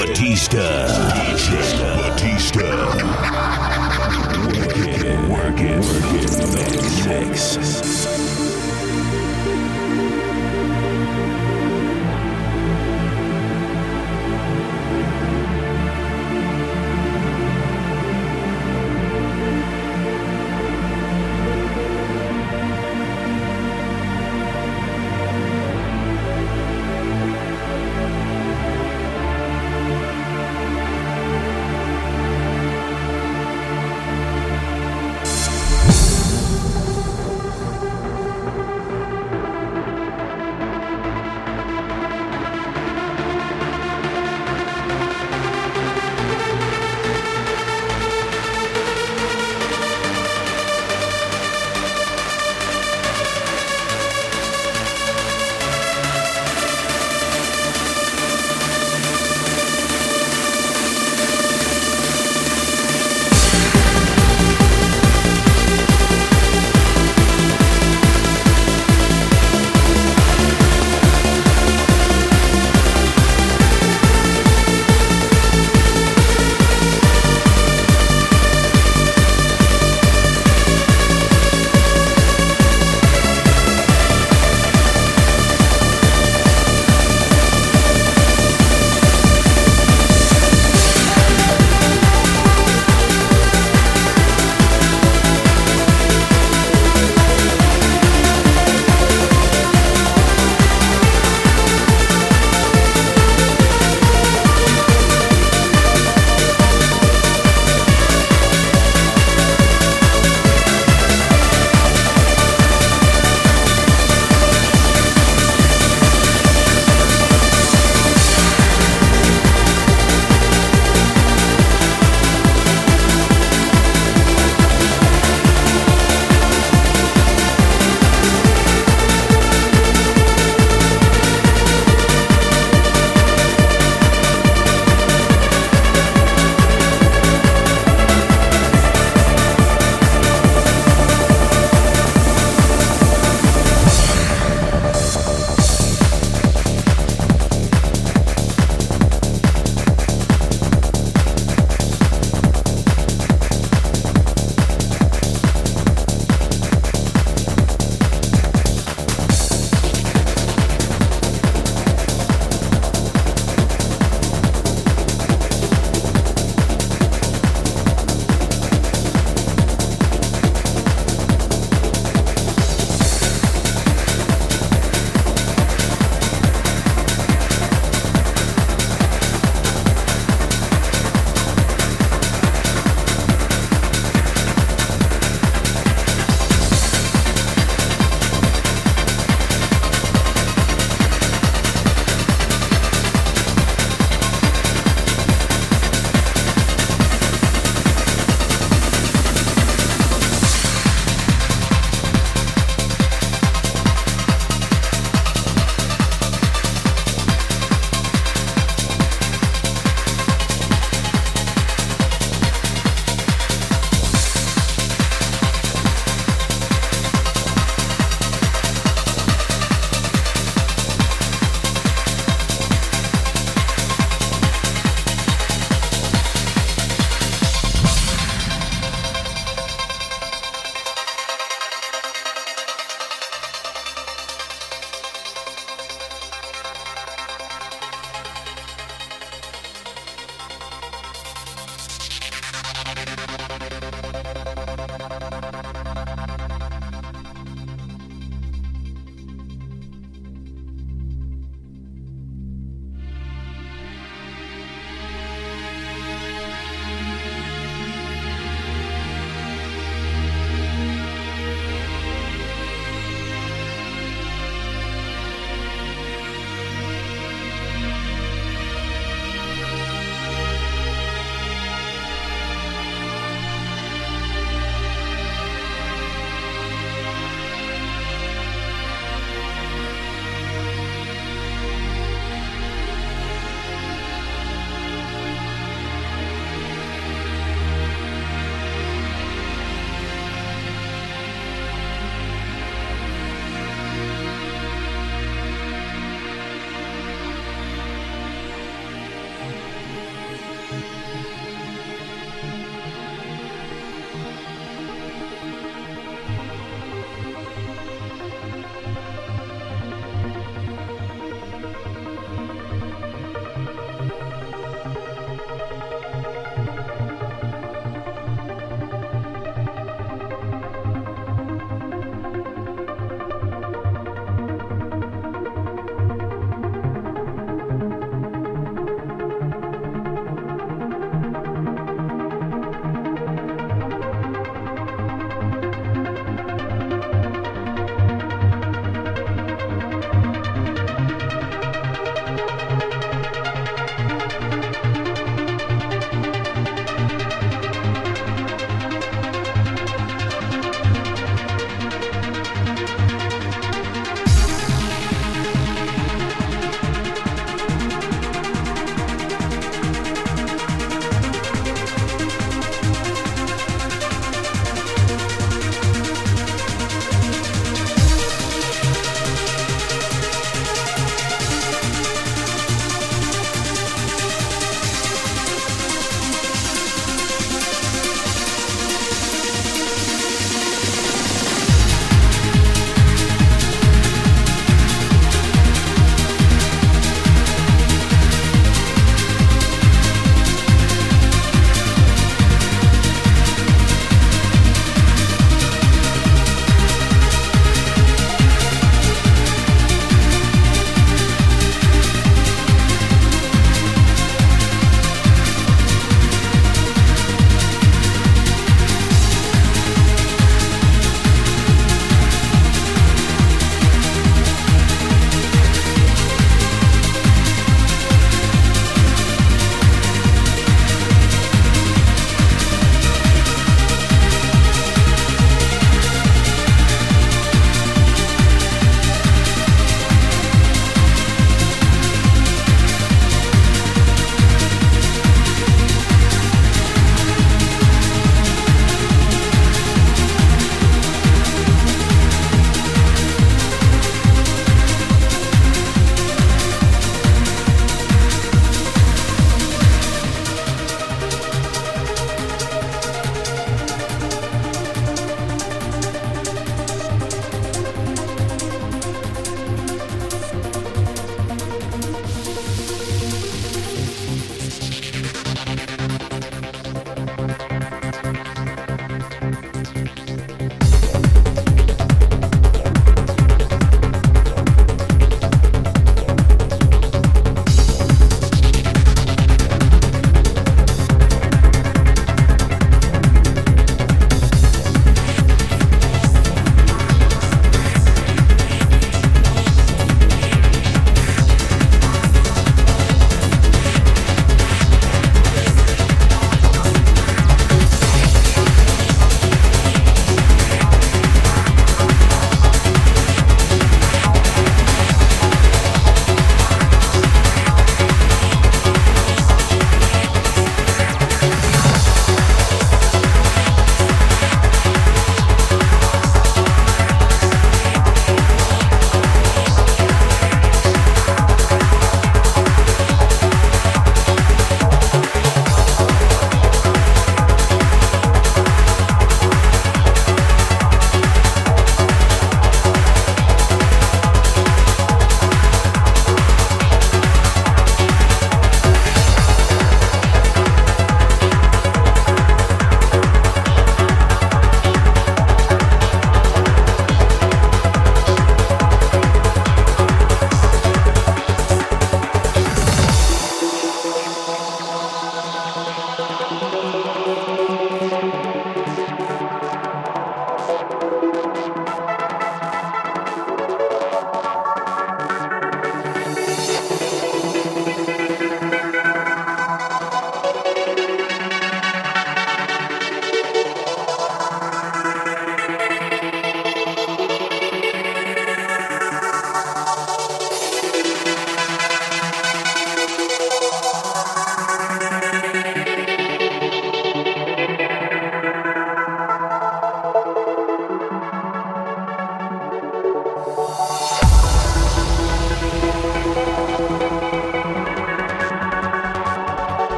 Batista. Batista. Work it, work it, mix.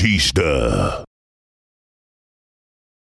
Batista.